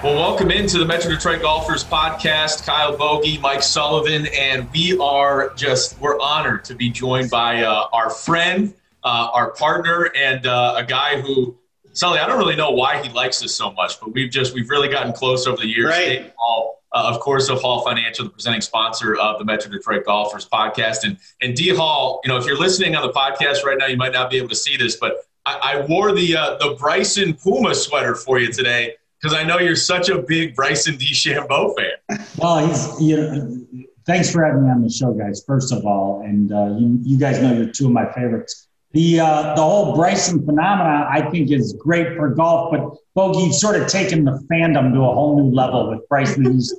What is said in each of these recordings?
Well, welcome into the Metro Detroit Golfers podcast. Kyle Bogey, Mike Sullivan, and we are just, we're honored to be joined by uh, our friend, uh, our partner, and uh, a guy who, Sully, I don't really know why he likes us so much, but we've just, we've really gotten close over the years. Right. Dave Hall, uh, of course, of Hall Financial, the presenting sponsor of the Metro Detroit Golfers podcast. And, and D Hall, you know, if you're listening on the podcast right now, you might not be able to see this, but I, I wore the, uh, the Bryson Puma sweater for you today because I know you're such a big Bryson DeChambeau fan. Well, he's you know, thanks for having me on the show, guys. First of all, and uh, you, you guys know you're two of my favorites. The uh, the whole Bryson phenomena, I think, is great for golf. But Bogey, you've sort of taken the fandom to a whole new level with Bryson. You just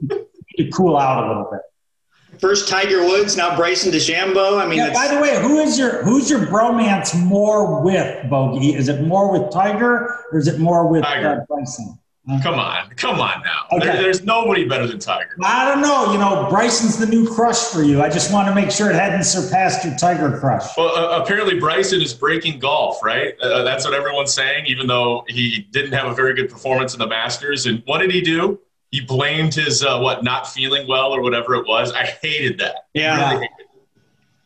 to cool out a little bit. First Tiger Woods, now Bryson DeChambeau. I mean, Yeah, by the way, who is your who's your bromance more with, Bogey? Is it more with Tiger or is it more with Tiger. Uh, Bryson? Come on, come on now. Okay. There, there's nobody better than Tiger. I don't know. You know, Bryson's the new crush for you. I just want to make sure it hadn't surpassed your Tiger crush. Well, uh, apparently Bryson is breaking golf, right? Uh, that's what everyone's saying, even though he didn't have a very good performance in the Masters. And what did he do? He blamed his uh, what not feeling well or whatever it was. I hated that. Yeah. Really hated.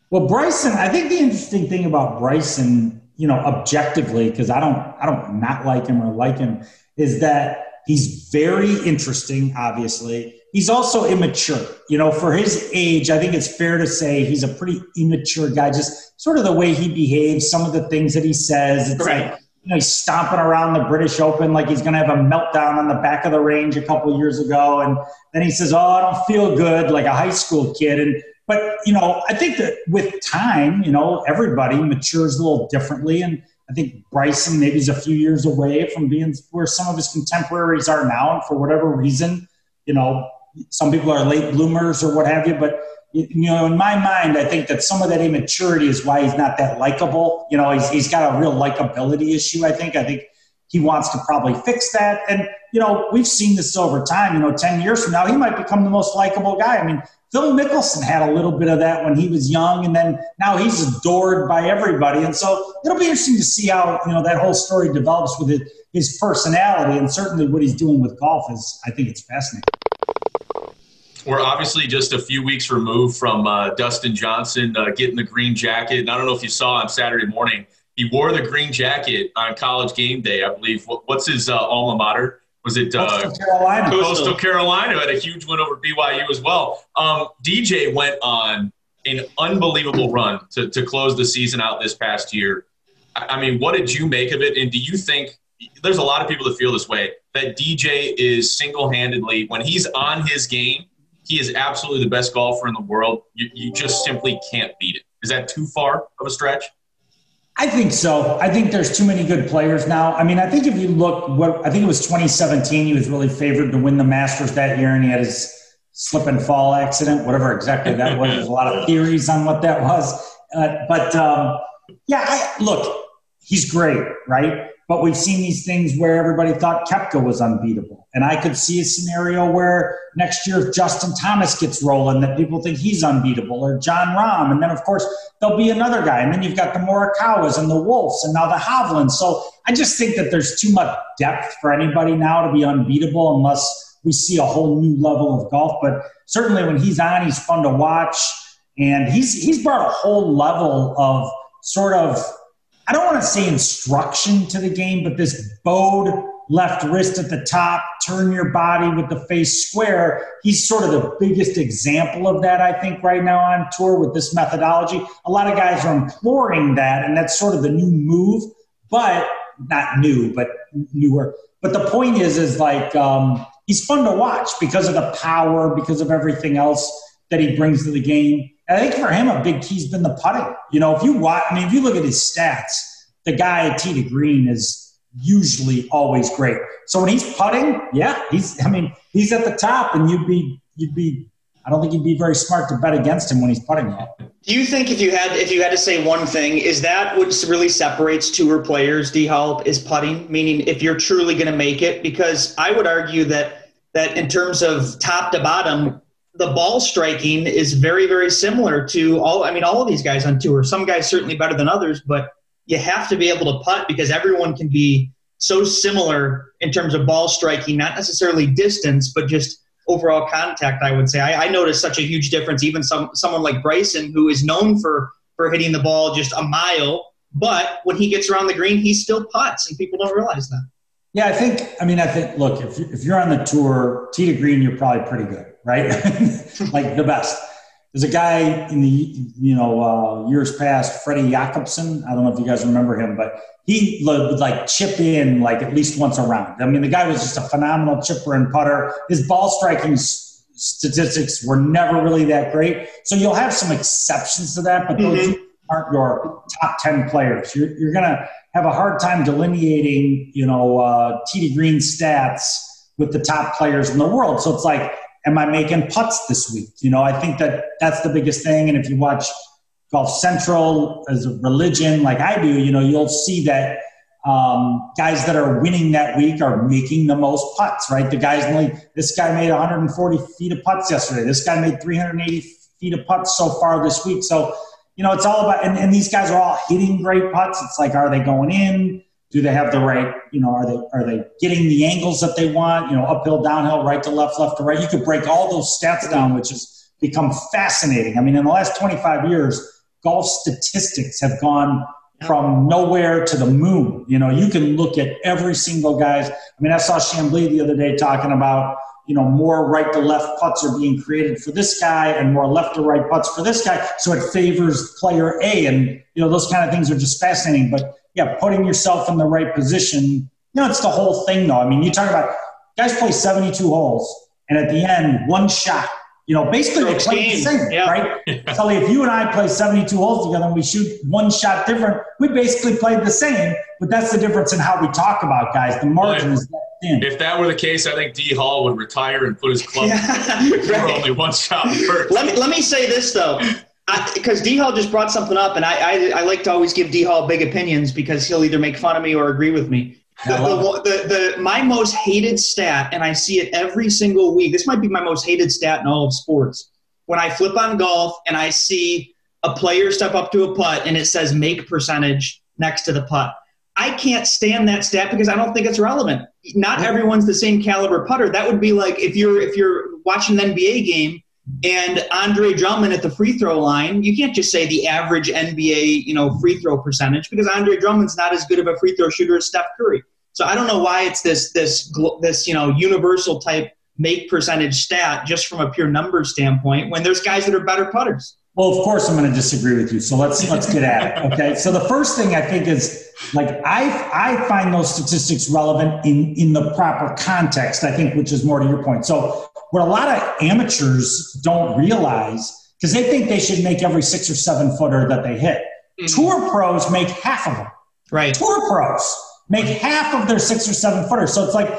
Well, Bryson, I think the interesting thing about Bryson, you know, objectively, because I don't, I don't not like him or like him, is that he's very interesting. Obviously, he's also immature. You know, for his age, I think it's fair to say he's a pretty immature guy. Just sort of the way he behaves, some of the things that he says. It's Right. like you know, he's stomping around the British Open like he's going to have a meltdown on the back of the range a couple years ago, and then he says, "Oh, I don't feel good," like a high school kid. And but you know, I think that with time, you know, everybody matures a little differently, and I think Bryson maybe is a few years away from being where some of his contemporaries are now, and for whatever reason, you know, some people are late bloomers or what have you, but you know, in my mind, I think that some of that immaturity is why he's not that likable. You know, he's, he's got a real likability issue. I think. I think he wants to probably fix that. And you know, we've seen this over time. You know, ten years from now, he might become the most likable guy. I mean, Phil Mickelson had a little bit of that when he was young, and then now he's adored by everybody. And so it'll be interesting to see how you know that whole story develops with his, personality, and certainly what he's doing with golf is. I think it's fascinating. We're obviously just a few weeks removed from uh, Dustin Johnson uh, getting the green jacket. And I don't know if you saw on Saturday morning, he wore the green jacket on college game day, I believe. What's his uh, alma mater? Was it uh, Coastal Carolina. Coastal Carolina had a huge win over BYU as well. Um, DJ went on an unbelievable run to, to close the season out this past year. I, I mean, what did you make of it? And do you think there's a lot of people that feel this way that DJ is single handedly, when he's on his game, he is absolutely the best golfer in the world. You, you just simply can't beat it. Is that too far of a stretch? I think so. I think there's too many good players now. I mean, I think if you look, what I think it was 2017, he was really favored to win the Masters that year, and he had his slip and fall accident, whatever exactly that was. There's a lot of theories on what that was, uh, but um, yeah, I, look, he's great, right? But we've seen these things where everybody thought Koepka was unbeatable, and I could see a scenario where next year if Justin Thomas gets rolling, that people think he's unbeatable, or Jon Rahm, and then of course there'll be another guy, and then you've got the Morikawas and the Wolffs, and now the Hovlands. So I just think that there's too much depth for anybody now to be unbeatable unless we see a whole new level of golf. But certainly when he's on, he's fun to watch, and he's he's brought a whole level of sort of I don't want to say instruction to the game, but this bowed left wrist at the top, turn your body with the face square. He's sort of the biggest example of that, I think, right now on tour with this methodology. A lot of guys are imploring that, and that's sort of the new move, but not new, but newer. But the point is, is like um, he's fun to watch because of the power, because of everything else that he brings to the game. I think for him, a big key's been the putting. You know, if you watch, I mean, if you look at his stats, the guy at tee to green is usually always great. So when he's putting, yeah, he's, I mean, he's at the top and you'd be you'd be I don't think you'd be very smart to bet against him when he's putting well. Do you think if you had if you had to say one thing, is that what really separates tour players, D Hall, is putting? Meaning if you're truly gonna make it? Because I would argue that that in terms of top to bottom, the ball striking is very, very similar to all I mean, all of these guys on tour. Some guys certainly better than others, but you have to be able to putt because everyone can be so similar in terms of ball striking, not necessarily distance, but just overall contact. I would say I, I noticed such a huge difference. Even some someone like Bryson, who is known for for hitting the ball just a mile, but when he gets around the green, he still putts, and people don't realize that. Yeah, I think. I mean, I think. Look, if if you're on the tour, tee to green, you're probably pretty good, right? like the best. There's a guy in the you know uh, years past, Freddie Jacobson. I don't know if you guys remember him, but he would like chip in like at least once a round. I mean, the guy was just a phenomenal chipper and putter. His ball striking statistics were never really that great. So you'll have some exceptions to that, but those mm-hmm. aren't your top ten players. You're, you're gonna have a hard time delineating, you know, uh, to green stats with the top players in the world. So it's like am I making putts this week? You know, I think that that's the biggest thing. And if you watch Golf Central as a religion, like I do, you know, you'll see that um, guys that are winning that week are making the most putts, right? The guys, like, this guy made 140 feet of putts yesterday. This guy made 380 feet of putts so far this week. So, you know, it's all about, and, and these guys are all hitting great putts. It's like, are they going in? Do they have the right you know are they are they getting the angles that they want you know uphill downhill right to left left to right? You could break all those stats down which has become fascinating. I mean in the last 25 years golf statistics have gone from nowhere to the moon. You know you can look at every single guy's i mean i saw chamblee the other day talking about you know more right to left putts are being created for this guy and more left to right putts for this guy. So it favors player a and you know those kind of things are just fascinating. But yeah, putting yourself in the right position. You know, it's the whole thing, though. I mean, you talk about guys play 72 holes, and at the end, one shot. You know, basically they play the same, yeah. right? so if you and I play 72 holes together and we shoot one shot different, we basically played the same. But that's the difference in how we talk about guys. The margin is that thin. If that were the case, I think D Hall would retire and put his club yeah, right. only one shot first. Let me let me say this though because D Hall just brought something up, and I, I, I like to always give D Hall big opinions because he'll either make fun of me or agree with me. The, the, the, the, my most hated stat, and I see it every single week. This might be my most hated stat in all of sports. When I flip on golf and I see a player step up to a putt and it says make percentage next to the putt, I can't stand that stat because I don't think it's relevant. Not everyone's the same caliber putter. That would be like if you're if you're watching an NBA game and Andre Drummond at the free throw line, you can't just say the average NBA, you know, free throw percentage because Andre Drummond's not as good of a free throw shooter as Steph Curry. So I don't know why it's this this this you know universal type make percentage stat just from a pure number standpoint when there's guys that are better putters. Well, of course, I'm going to disagree with you. So let's let's get at it. Okay. So the first thing I think is like I I find those statistics relevant in in the proper context. I think, which is more to your point. So what a lot of amateurs don't realize because they think they should make every six or seven footer that they hit. Mm-hmm. Tour pros make half of them. Right. Tour pros make half of their six or seven footers. So it's like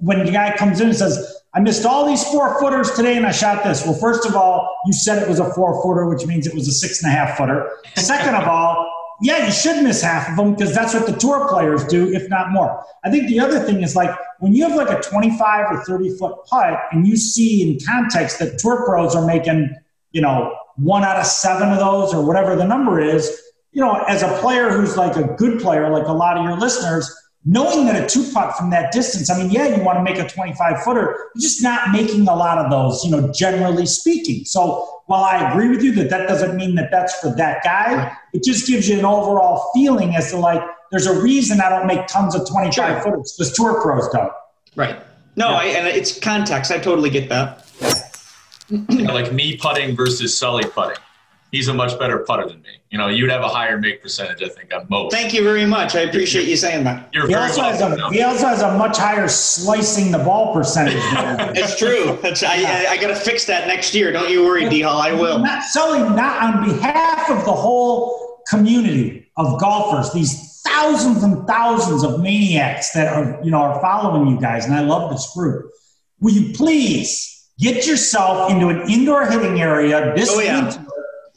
when the guy comes in and says, I missed all these four footers today and I shot this. Well, first of all, you said it was a four footer, which means it was a six and a half footer. Second of all, yeah, you should miss half of them because that's what the tour players do, if not more. I think the other thing is like when you have like a 25 or 30 foot putt and you see in context that tour pros are making, you know, one out of seven of those or whatever the number is, you know, as a player who's like a good player, like a lot of your listeners, knowing that a two putt from that distance, I mean, yeah, you want to make a 25 footer, you're just not making a lot of those, you know, generally speaking. So while I agree with you that that doesn't mean that that's for that guy, it just gives you an overall feeling as to like, there's a reason I don't make tons of 25 sure. footers because tour pros don't. Right. No, yeah. I, and it's context. I totally get that. like me putting versus Sully putting he's a much better putter than me. You know, you'd have a higher make percentage, I think, on most. Thank you very much. I appreciate you saying that. You're he, also has a, he also has a much higher slicing the ball percentage. it's true. It's, I, I, I got to fix that next year. Don't you worry, D Hall. I will. Not Sully, not on behalf of the whole community of golfers, these thousands and thousands of maniacs that are, you know, are following you guys, and I love this group. Will you please Get yourself into an indoor hitting area this Oh, yeah. winter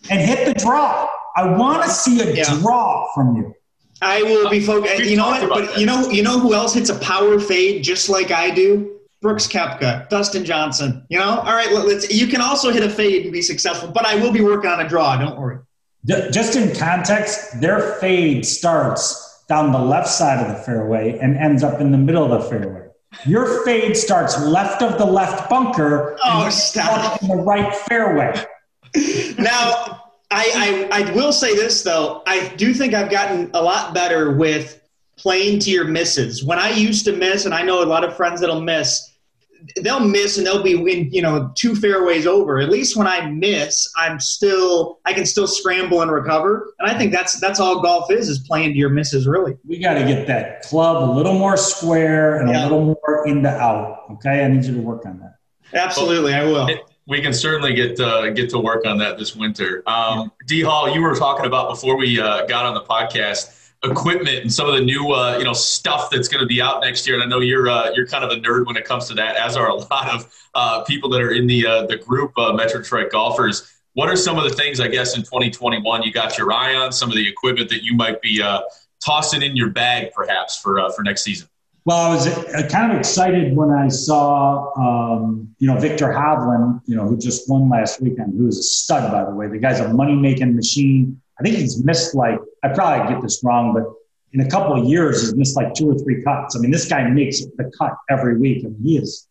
and hit the draw. I want to see a Yeah. draw from you. I will be focused. You know what? But that. you know, you know who else hits a power fade just like I do? Brooks Koepka, Dustin Johnson. You know, all right. let- Let's. You can also hit a fade and be successful, but I will be working on a draw. Don't worry. Just in context, their fade starts down the left side of the fairway and ends up in the middle of the fairway. Your fade starts left of the left bunker Oh, and stop. in the right fairway. Now, I, I I will say this though. I do think I've gotten a lot better with playing to your misses. When I used to miss, and I know a lot of friends that'll miss, they'll miss and they'll be in you know two fairways over. At least when I miss, I'm still I can still scramble and recover. And I think that's that's all golf is is playing to your misses. Really. We got to get that club a little more square and a little more into out. Okay, I need you to work on that. Absolutely, I will. It- we can certainly get uh, get to work on that this winter. Um, D Hall, you were talking about before we uh, got on the podcast equipment and some of the new uh, you know stuff that's going to be out next year. And I know you're uh, you're kind of a nerd when it comes to that, as are a lot of uh, people that are in the uh, the group Metro Detroit golfers. What are some of the things I guess in 2021 you got your eye on? Some of the equipment that you might be tossing in your bag, perhaps for for next season. Well, I was uh, kind of excited when I saw, um, you know, Viktor Hovland, you know, who just won last weekend, who is a stud, by the way. The guy's a money making machine. I think he's missed like, I probably get this wrong, but in a couple of years, he's missed like two or three cuts. I mean, this guy makes the cut every week. I mean, he is,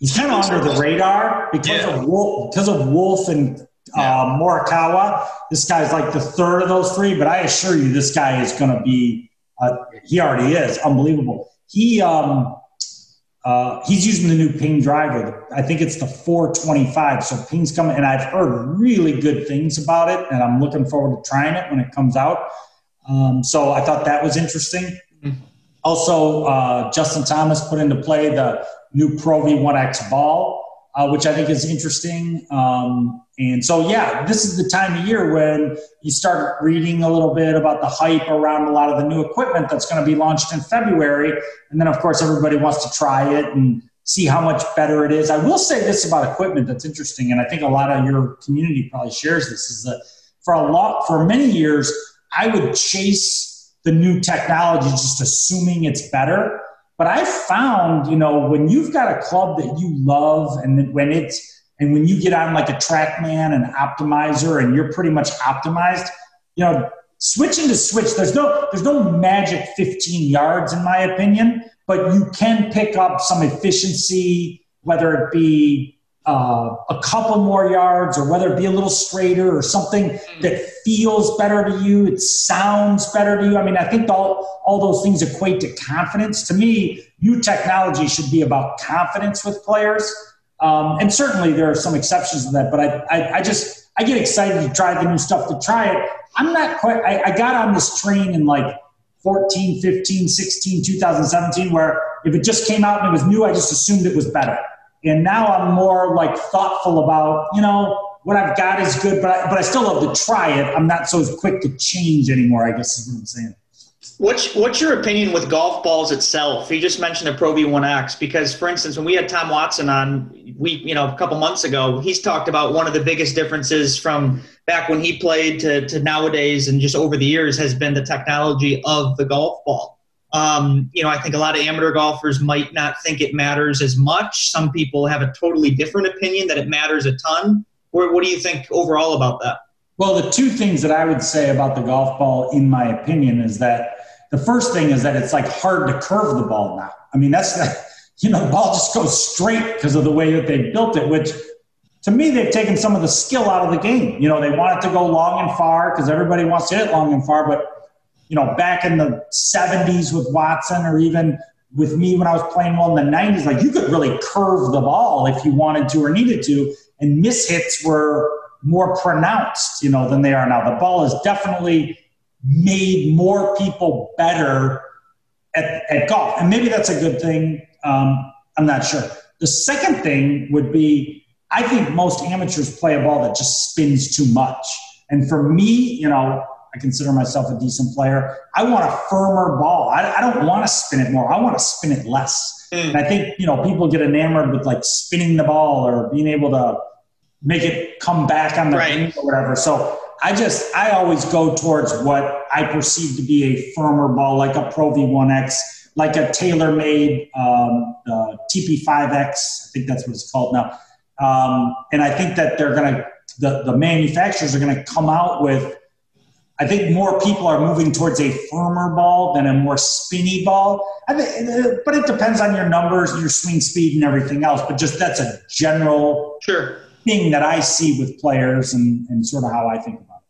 he's kind of under the radar because Yeah. of Wolff, because of Wolff and uh, Morikawa. This guy's like the third of those three, but I assure you, this guy is going to be, uh, he already is unbelievable. He, um, uh, he's using the new Ping driver. I think it's the 425. So Ping's coming, and I've heard really good things about it, and I'm looking forward to trying it when it comes out. Um, so I thought that was interesting. Also, uh, Justin Thomas put into play the new Pro V1X ball, uh, which I think is interesting. Um, and so, yeah, this is the time of year when you start reading a little bit about the hype around a lot of the new equipment that's going to be launched in February. And then, of course, everybody wants to try it and see how much better it is. I will say this about equipment that's interesting, and I think a lot of your community probably shares this: is that for a lot, for many years, I would chase the new technology, just assuming it's better. But I found, you know, when you've got a club that you love, and when it's and when you get on like a TrackMan and Optimizer, and you're pretty much optimized, you know, switching to switch. There's no there's no magic 15 yards in my opinion, but you can pick up some efficiency, whether it be uh, a couple more yards or whether it be a little straighter or something that feels better to you, it sounds better to you. I mean, I think all, all those things equate to confidence. To me, new technology should be about confidence with players. Um, and certainly there are some exceptions to that, but I, I, I just, I get excited to try the new stuff to try it. I'm not quite, I, I got on this train in like 14, 15, 16, 2017, where if it just came out and it was new, I just assumed it was better. And now I'm more like thoughtful about, you know, what I've got is good, but I, but I still love to try it. I'm not so quick to change anymore, I guess is what I'm saying. What's what's your opinion with golf balls itself? You just mentioned the Pro V1X because, for instance, when we had Tom Watson on, we you know a couple months ago, he's talked about one of the biggest differences from back when he played to, to nowadays and just over the years has been the technology of the golf ball. Um, you know, I think a lot of amateur golfers might not think it matters as much. Some people have a totally different opinion that it matters a ton. What, what do you think overall about that? Well, the two things that I would say about the golf ball, in my opinion, is that the first thing is that it's like hard to curve the ball now. I mean, that's the, you know, the ball just goes straight because of the way that they built it, which to me, they've taken some of the skill out of the game. You know, they want it to go long and far because everybody wants to hit long and far. But, you know, back in the 70s with Watson or even with me when I was playing well in the 90s, like you could really curve the ball if you wanted to or needed to. And mishits were more pronounced, you know, than they are now. The ball has definitely made more people better at, at golf. And maybe that's a good thing. Um, I'm not sure. The second thing would be I think most amateurs play a ball that just spins too much. And for me, you know, I consider myself a decent player. I want a firmer ball. I, I don't want to spin it more. I want to spin it less. Mm. And I think, you know, people get enamored with like spinning the ball or being able to make it come back on the right. or whatever. So I just, I always go towards what I perceive to be a firmer ball, like a Pro V1X, like a TaylorMade um, uh, TP5X. I think that's what it's called now. Um, and I think that they're going to, the, the manufacturers are going to come out with I think more people are moving towards a firmer ball than a more spinny ball. I mean, uh, but it depends on your numbers, your swing speed, and everything else. But just that's a general sure. thing that I see with players and, and sort of how I think about it.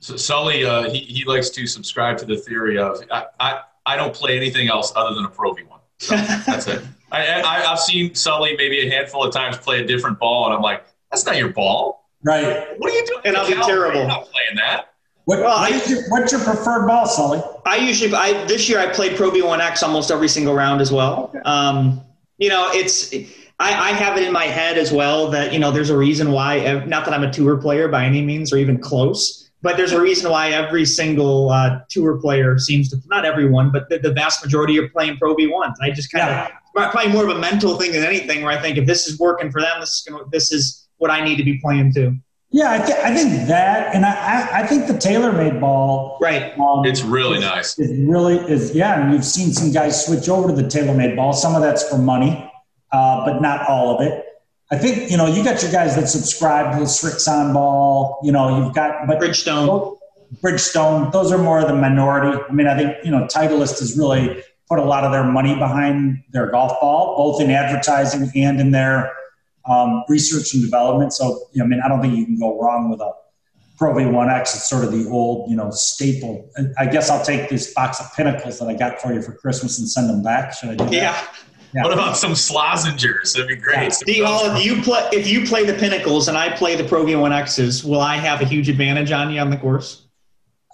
So Sully, uh, he, he likes to subscribe to the theory of I, I, I don't play anything else other than a Pro V1. So that's it. I, I, I've seen Sully maybe a handful of times play a different ball, and I'm like, that's not your ball. Right. What are you doing? And I'll be terrible. You're not playing that. What, well, I, your, what's your preferred ball, Sully? I usually, I this year I played Pro V1X almost every single round as well. Okay. Um, you know, it's I, I, have it in my head as well that you know there's a reason why. Not that I'm a tour player by any means or even close, but there's a reason why every single uh, tour player seems to not everyone, but the, the vast majority are playing Pro V1s. I just kind of yeah. probably more of a mental thing than anything where I think if this is working for them, this is gonna, this is what I need to be playing too. Yeah, I, th- I think that, and I, I think the TaylorMade ball, right? Um, it's really is, nice. It really is. Yeah, and you've seen some guys switch over to the TaylorMade ball. Some of that's for money, uh, but not all of it. I think you know you got your guys that subscribe to the Srixon ball. You know you've got but Bridgestone. Bridgestone. Those are more of the minority. I mean, I think you know Titleist has really put a lot of their money behind their golf ball, both in advertising and in their um, research and development. So, I mean, I don't think you can go wrong with a Pro V1X. It's sort of the old, you know, staple. I guess I'll take this box of pinnacles that I got for you for Christmas and send them back. Should I do that? Yeah. Yeah. What about some Slazengers? That'd be great. Yeah. D Hall, if you play if you play the pinnacles and I play the Pro V1Xs, will I have a huge advantage on you on the course?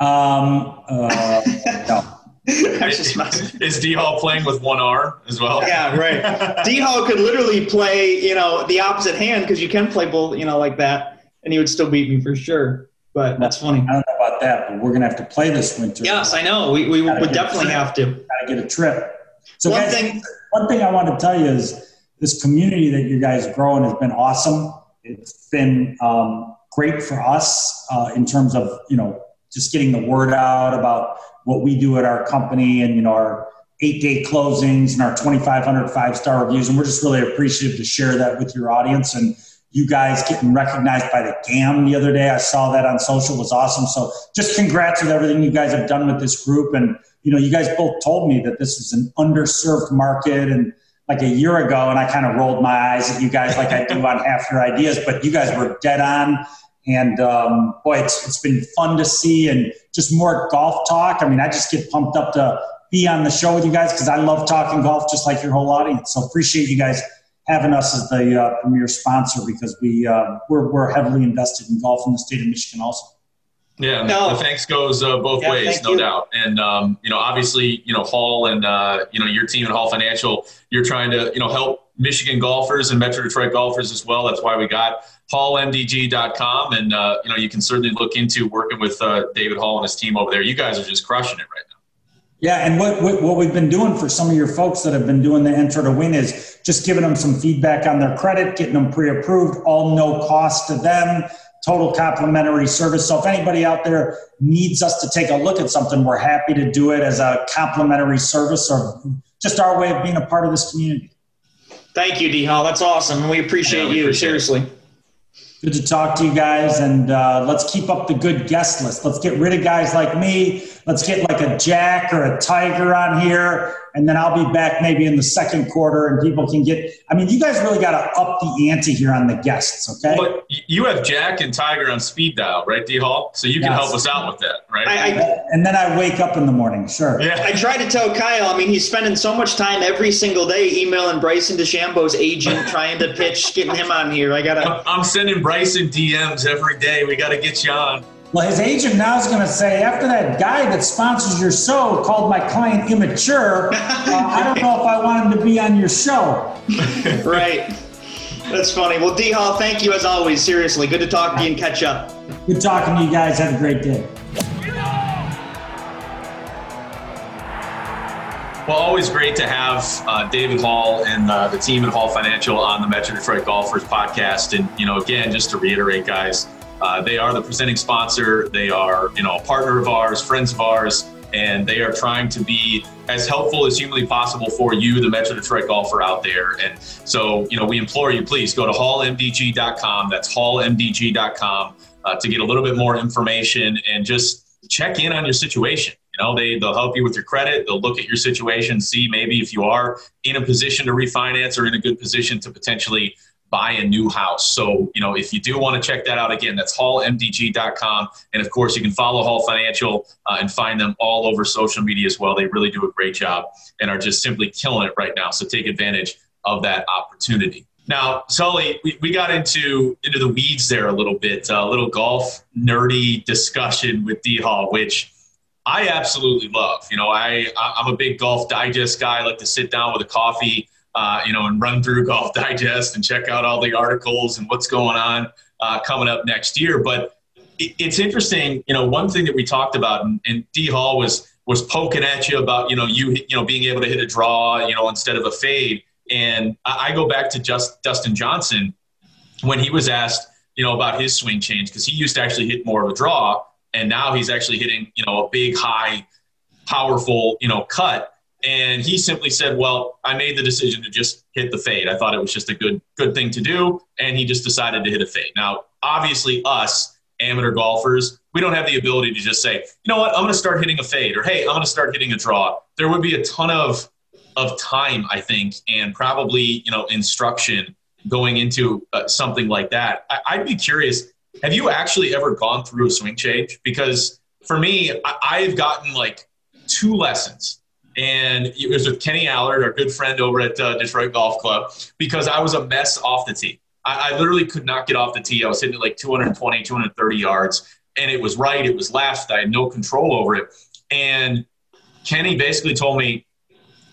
Um, uh, no. Is D Hall playing with one arm as well? Yeah, right. D Hall could literally play, you know, the opposite hand because you can play both, you know, like that, and he would still beat me for sure. But that's funny. I don't know about that, but we're gonna have to play this winter. Yes, I know. We, we would definitely have to. Gotta get a trip. So one guys, thing, one thing I want to tell you is this community that you guys growing has been awesome. It's been um, great for us uh, in terms of you know just getting the word out about what we do at our company and you know our eight day closings and our 2500 five star reviews. And we're just really appreciative to share that with your audience. And you guys getting recognized by the GAM the other day i saw that on social. Was awesome. So just congrats with everything you guys have done with this group. And you know you guys both told me that this is an underserved market. And like a year ago and i kind of rolled my eyes at you guys like i do on half your ideas but you guys were dead on and um, boy, it's, it's been fun to see and just more golf talk. I mean, I just get pumped up to be on the show with you guys because I love talking golf just like your whole audience. So appreciate you guys having us as the uh, premier sponsor because we, uh, we're, we're heavily invested in golf in the state of Michigan also. Yeah, no. the thanks goes uh, both yeah, ways, no you. doubt. And um, you know, obviously, you know, Hall and uh, you know your team at Hall Financial, you're trying to you know help Michigan golfers and Metro Detroit golfers as well. That's why we got hallmdg.com, and uh, you know you can certainly look into working with uh, David Hall and his team over there. You guys are just crushing it right now. Yeah, and what, what, what we've been doing for some of your folks that have been doing the enter to win is just giving them some feedback on their credit, getting them pre-approved, all no cost to them, total complimentary service. So if anybody out there needs us to take a look at something, we're happy to do it as a complimentary service or just our way of being a part of this community. Thank you, D Hall. That's awesome. We appreciate yeah, we you, appreciate seriously. It. Good to talk to you guys, and uh, let's keep up the good guest list. Let's get rid of guys like me. Let's get like a Jack or a Tiger on here, and then I'll be back maybe in the second quarter, and people can get. I mean, you guys really got to up the ante here on the guests, okay? But you have Jack and Tiger on speed dial, right, D Hall? So you can yes. help us out with that, right? I, I, and then I wake up in the morning, sure. Yeah. I try to tell Kyle. I mean, he's spending so much time every single day emailing Bryson DeChambeau's agent, trying to pitch, getting him on here. I gotta. I'm sending Bryson DMs every day. We got to get you on. Well, his agent now is going to say, after that guy that sponsors your show called my client immature, uh, I don't know if I want him to be on your show. right. That's funny. Well, D Hall, thank you as always. Seriously, good to talk to you and catch up. Good talking to you guys. Have a great day. Well, always great to have uh, David Hall and uh, the team at Hall Financial on the Metro Detroit Golfers podcast. And, you know, again, just to reiterate, guys, uh, they are the presenting sponsor. They are, you know, a partner of ours, friends of ours, and they are trying to be as helpful as humanly possible for you, the Metro Detroit golfer out there. And so, you know, we implore you, please go to hallmdg.com. That's hallmdg.com uh, to get a little bit more information and just check in on your situation. You know, they, they'll help you with your credit. They'll look at your situation, see maybe if you are in a position to refinance or in a good position to potentially buy a new house. So, you know, if you do want to check that out again, that's hallmdg.com. And of course, you can follow Hall Financial uh, and find them all over social media as well. They really do a great job and are just simply killing it right now. So take advantage of that opportunity. Now, Sully, we, we got into into the weeds there a little bit, a little golf nerdy discussion with D Hall, which I absolutely love. You know, I I'm a big Golf Digest guy. I like to sit down with a coffee, uh, you know, and run through Golf Digest and check out all the articles and what's going on uh, coming up next year. But it, it's interesting. You know, one thing that we talked about, and, D Hall was was poking at you about you know you you know being able to hit a draw, you know, instead of a fade. And I go back to just Dustin Johnson when he was asked, you know, about his swing change because he used to actually hit more of a draw and now he's actually hitting you know a big high powerful you know cut and he simply said well i made the decision to just hit the fade. I thought it was just a good good thing to do. And he just decided to hit a fade. Now obviously us amateur golfers we don't have the ability to just say you know what? I'm going to start hitting a fade. Or hey i'm going to start hitting a draw. There would be a ton of of time i think and probably you know instruction going into uh, something like that. I, i'd be curious have you actually ever gone through a swing change? Because for me, I, have gotten like two lessons. And it was with Kenny Allard, our good friend over at uh, Detroit Golf Club, because I was a mess off the tee. I, I literally could not get off the tee. I was hitting like 220, 230 yards, and it was right, it was left. I had no control over it. And Kenny basically told me,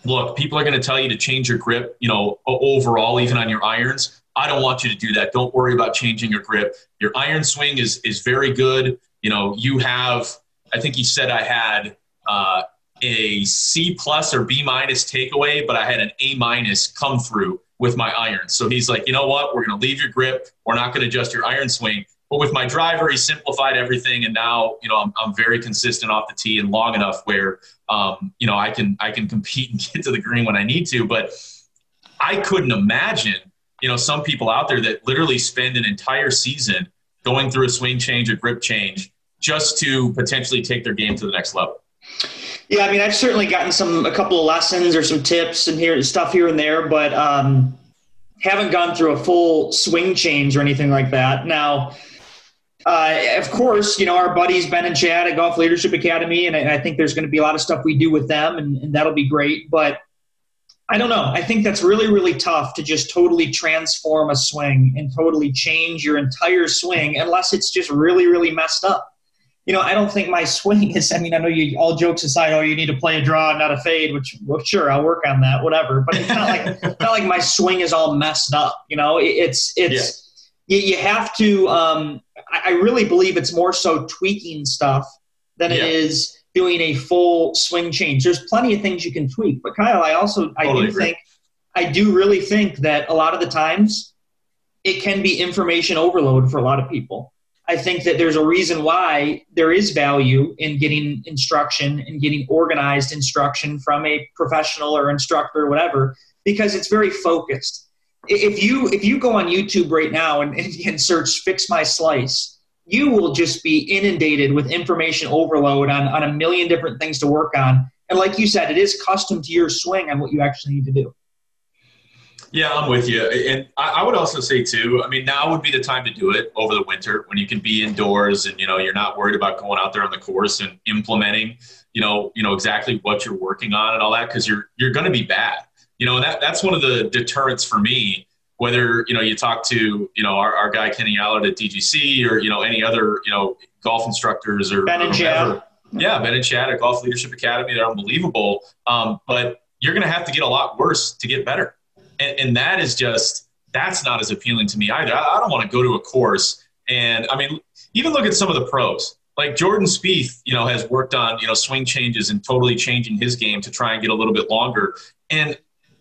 look, people are going to tell you to change your grip, you know, overall, even on your irons. I don't want you to do that. Don't worry about changing your grip. Your iron swing is is very good. You know, you have. I think he said I had uh, a C plus or B minus takeaway, but I had an A minus come through with my iron. So he's like, you know what? We're going to leave your grip. We're not going to adjust your iron swing. But with my driver, he simplified everything, and now you know I'm, I'm very consistent off the tee and long enough where um, you know I can I can compete and get to the green when I need to. But I couldn't imagine you know some people out there that literally spend an entire season going through a swing change or grip change just to potentially take their game to the next level. Yeah, I mean, I've certainly gotten some a couple of lessons or some tips and here stuff here and there, but um, haven't gone through a full swing change or anything like that. Now, uh, of course, you know our buddies Ben and Chad at Golf Leadership Academy, and I, I think there's going to be a lot of stuff we do with them, and, and that'll be great. But I don't know. I think that's really, really tough to just totally transform a swing and totally change your entire swing unless it's just really, really messed up. You know, I don't think my swing is. I mean, I know you. All jokes aside, oh, you need to play a draw, not a fade. Which, well, sure, I'll work on that, whatever. But it's not like not like my swing is all messed up. You know, it's it's yeah. you, you have to. Um, I, I really believe it's more so tweaking stuff than yeah. it is doing a full swing change. There's plenty of things you can tweak, but Kyle, I also I totally do agree. think I do really think that a lot of the times it can be information overload for a lot of people. I think that there's a reason why there is value in getting instruction and getting organized instruction from a professional or instructor or whatever because it's very focused. If you if you go on YouTube right now and, and search "fix my slice," you will just be inundated with information overload on, on a million different things to work on. And like you said, it is custom to your swing on what you actually need to do. Yeah, I'm with you. And I would also say too, I mean, now would be the time to do it over the winter when you can be indoors and, you know, you're not worried about going out there on the course and implementing, you know, you know, exactly what you're working on and all that. Cause you're, you're going to be bad, you know, that, that's one of the deterrents for me whether you know you talk to you know our, our guy Kenny Allard at DGC or you know any other you know golf instructors or Ben and Chad. Yeah, Ben and Chad at Golf Leadership Academy. They're unbelievable. Um, but you're going to have to get a lot worse to get better, and, and that is just that's not as appealing to me either. I, I don't want to go to a course and I mean even look at some of the pros. like Jordan Spieth, you know, has worked on you know swing changes and totally changing his game to try and get a little bit longer, and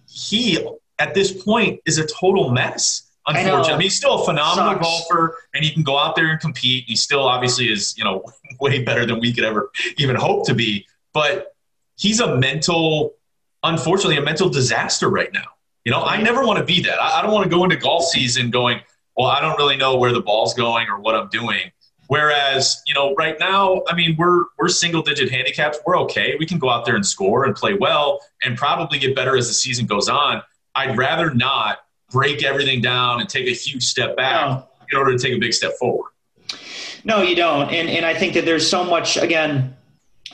he at this point is a total mess. Unfortunately, I mean, he's still a phenomenal Sucks. golfer, and he can go out there and compete. He still obviously is, you know, way better than we could ever even hope to be. But he's a mental, unfortunately, a mental disaster right now. You know, I never want to be that. I, I don't want to go into golf season going, well, I don't really know where the ball's going or what I'm doing. Whereas, you know, right now, I mean, we're we're single digit handicaps. We're okay. We can go out there and score and play well and probably get better as the season goes on. I'd rather not break everything down and take a huge step back no. in order to take a big step forward. No, you don't. And and I think that there's so much again,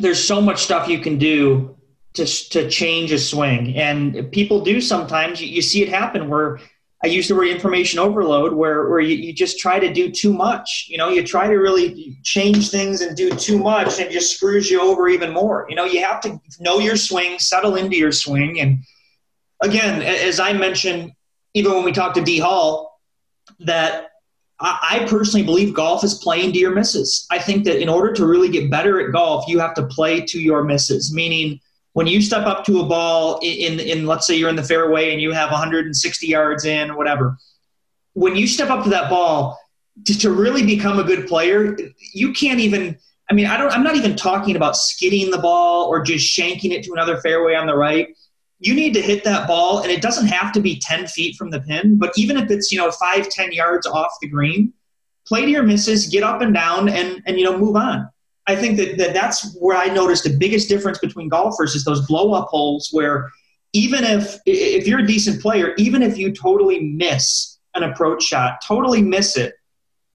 there's so much stuff you can do to to change a swing. And people do sometimes you, you see it happen where I use the word information overload where, where you, you just try to do too much. You know, you try to really change things and do too much and just screws you over even more. You know, you have to know your swing, settle into your swing. And again, as I mentioned, even when we talked to D Hall, that I personally believe golf is playing to your misses. I think that in order to really get better at golf, you have to play to your misses, meaning when you step up to a ball in, in, in let's say you're in the fairway and you have 160 yards in, whatever, when you step up to that ball to, to really become a good player, you can't even. I mean, I don't. I'm not even talking about skidding the ball or just shanking it to another fairway on the right you need to hit that ball and it doesn't have to be 10 feet from the pin but even if it's you know 5 10 yards off the green play to your misses get up and down and and you know move on i think that, that that's where i noticed the biggest difference between golfers is those blow up holes where even if if you're a decent player even if you totally miss an approach shot totally miss it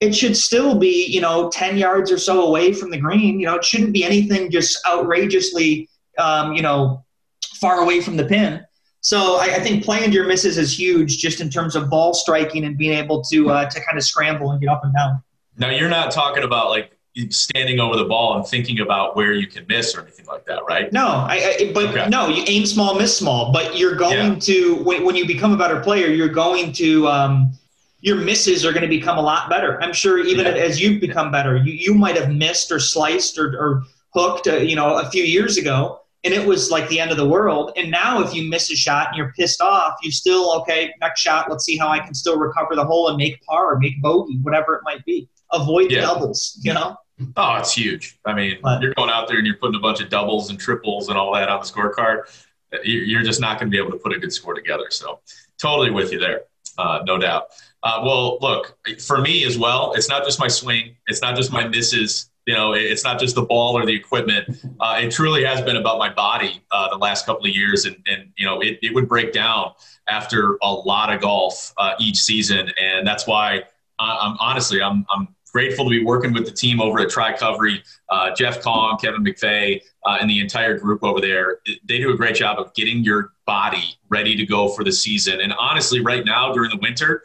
it should still be you know 10 yards or so away from the green you know it shouldn't be anything just outrageously um, you know far away from the pin. So I, I, think playing your misses is huge, just in terms of ball striking and being able to uh, to kind of scramble and get up and down. Now you're not talking about like standing over the ball and thinking about where you can miss or anything like that, right? No, I, I but okay. no, you aim small, miss small. But you're going yeah. to when, when you become a better player, you're going to um, your misses are going to become a lot better. I'm sure even yeah. as you become better, you, you might have missed or sliced or, or hooked, uh, you know, a few years ago and it was like the end of the world. And now, if you miss a shot and you're pissed off, you still okay. Next shot, let's see how I can still recover the hole and make par, or make bogey, whatever it might be. Avoid yeah. doubles, you know. Oh, it's huge. I mean, but, you're going out there and you're putting a bunch of doubles and triples and all that on the scorecard. You're just not going to be able to put a good score together. So, totally with you there, uh, no doubt. Uh, well, look, for me as well, it's not just my swing, it's not just my misses you know, it's not just the ball or the equipment. Uh, it truly has been about my body uh, the last couple of years, and, and you know, it, it would break down after a lot of golf uh, each season, and that's why I, am honestly I'm I'm grateful to be working with the team over at Tricovery, uh, Jeff Kong, Kevin McVeigh, uh, and the entire group over there. They do a great job of getting your body ready to go for the season, and honestly, right now during the winter,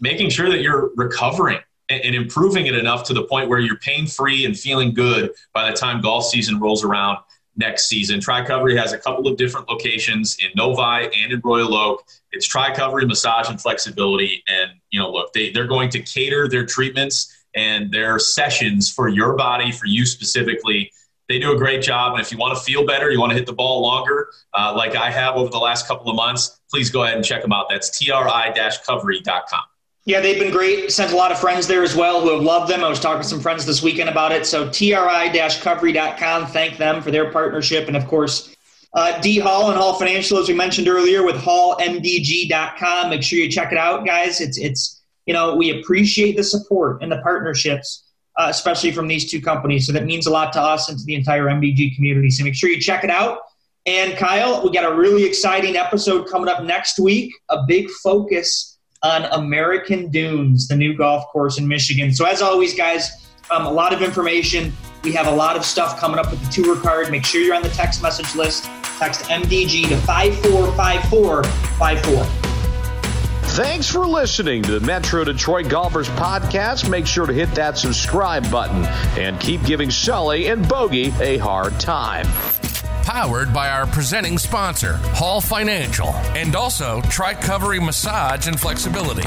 making sure that you're recovering and, improving it enough to the point where you're pain free and feeling good by the time golf season rolls around next season. Tricovery has a couple of different locations in Novi and in Royal Oak. It's Tricovery Massage and Flexibility. And, you know, look, they, they're going to cater their treatments and their sessions for your body, for you specifically. They do a great job. And if you want to feel better, you want to hit the ball longer, uh, like I have over the last couple of months, please go ahead and check them out. That's tri-covery.com. Yeah, they've been great. Sent a lot of friends there as well who have loved them. I was talking to some friends this weekend about it. So tri-covery.com. Thank them for their partnership. And of course, uh, D Hall and Hall Financial, as we mentioned earlier, with hallmdg.com. Make sure you check it out, guys. It's, it's you know, we appreciate the support and the partnerships, uh, especially from these two companies. So that means a lot to us and to the entire MDG community. So make sure you check it out. And Kyle, we got a really exciting episode coming up next week. A big focus on American Dunes, the new golf course in Michigan. So, as always, guys, um, a lot of information. We have a lot of stuff coming up with the tour card. Make sure you're on the text message list. Text MDG to 545454. Thanks for listening to the Metro Detroit Golfers Podcast. Make sure to hit that subscribe button and keep giving Sully and Bogey a hard time powered by our presenting sponsor, Hall Financial, and also Tricovery Massage and Flexibility.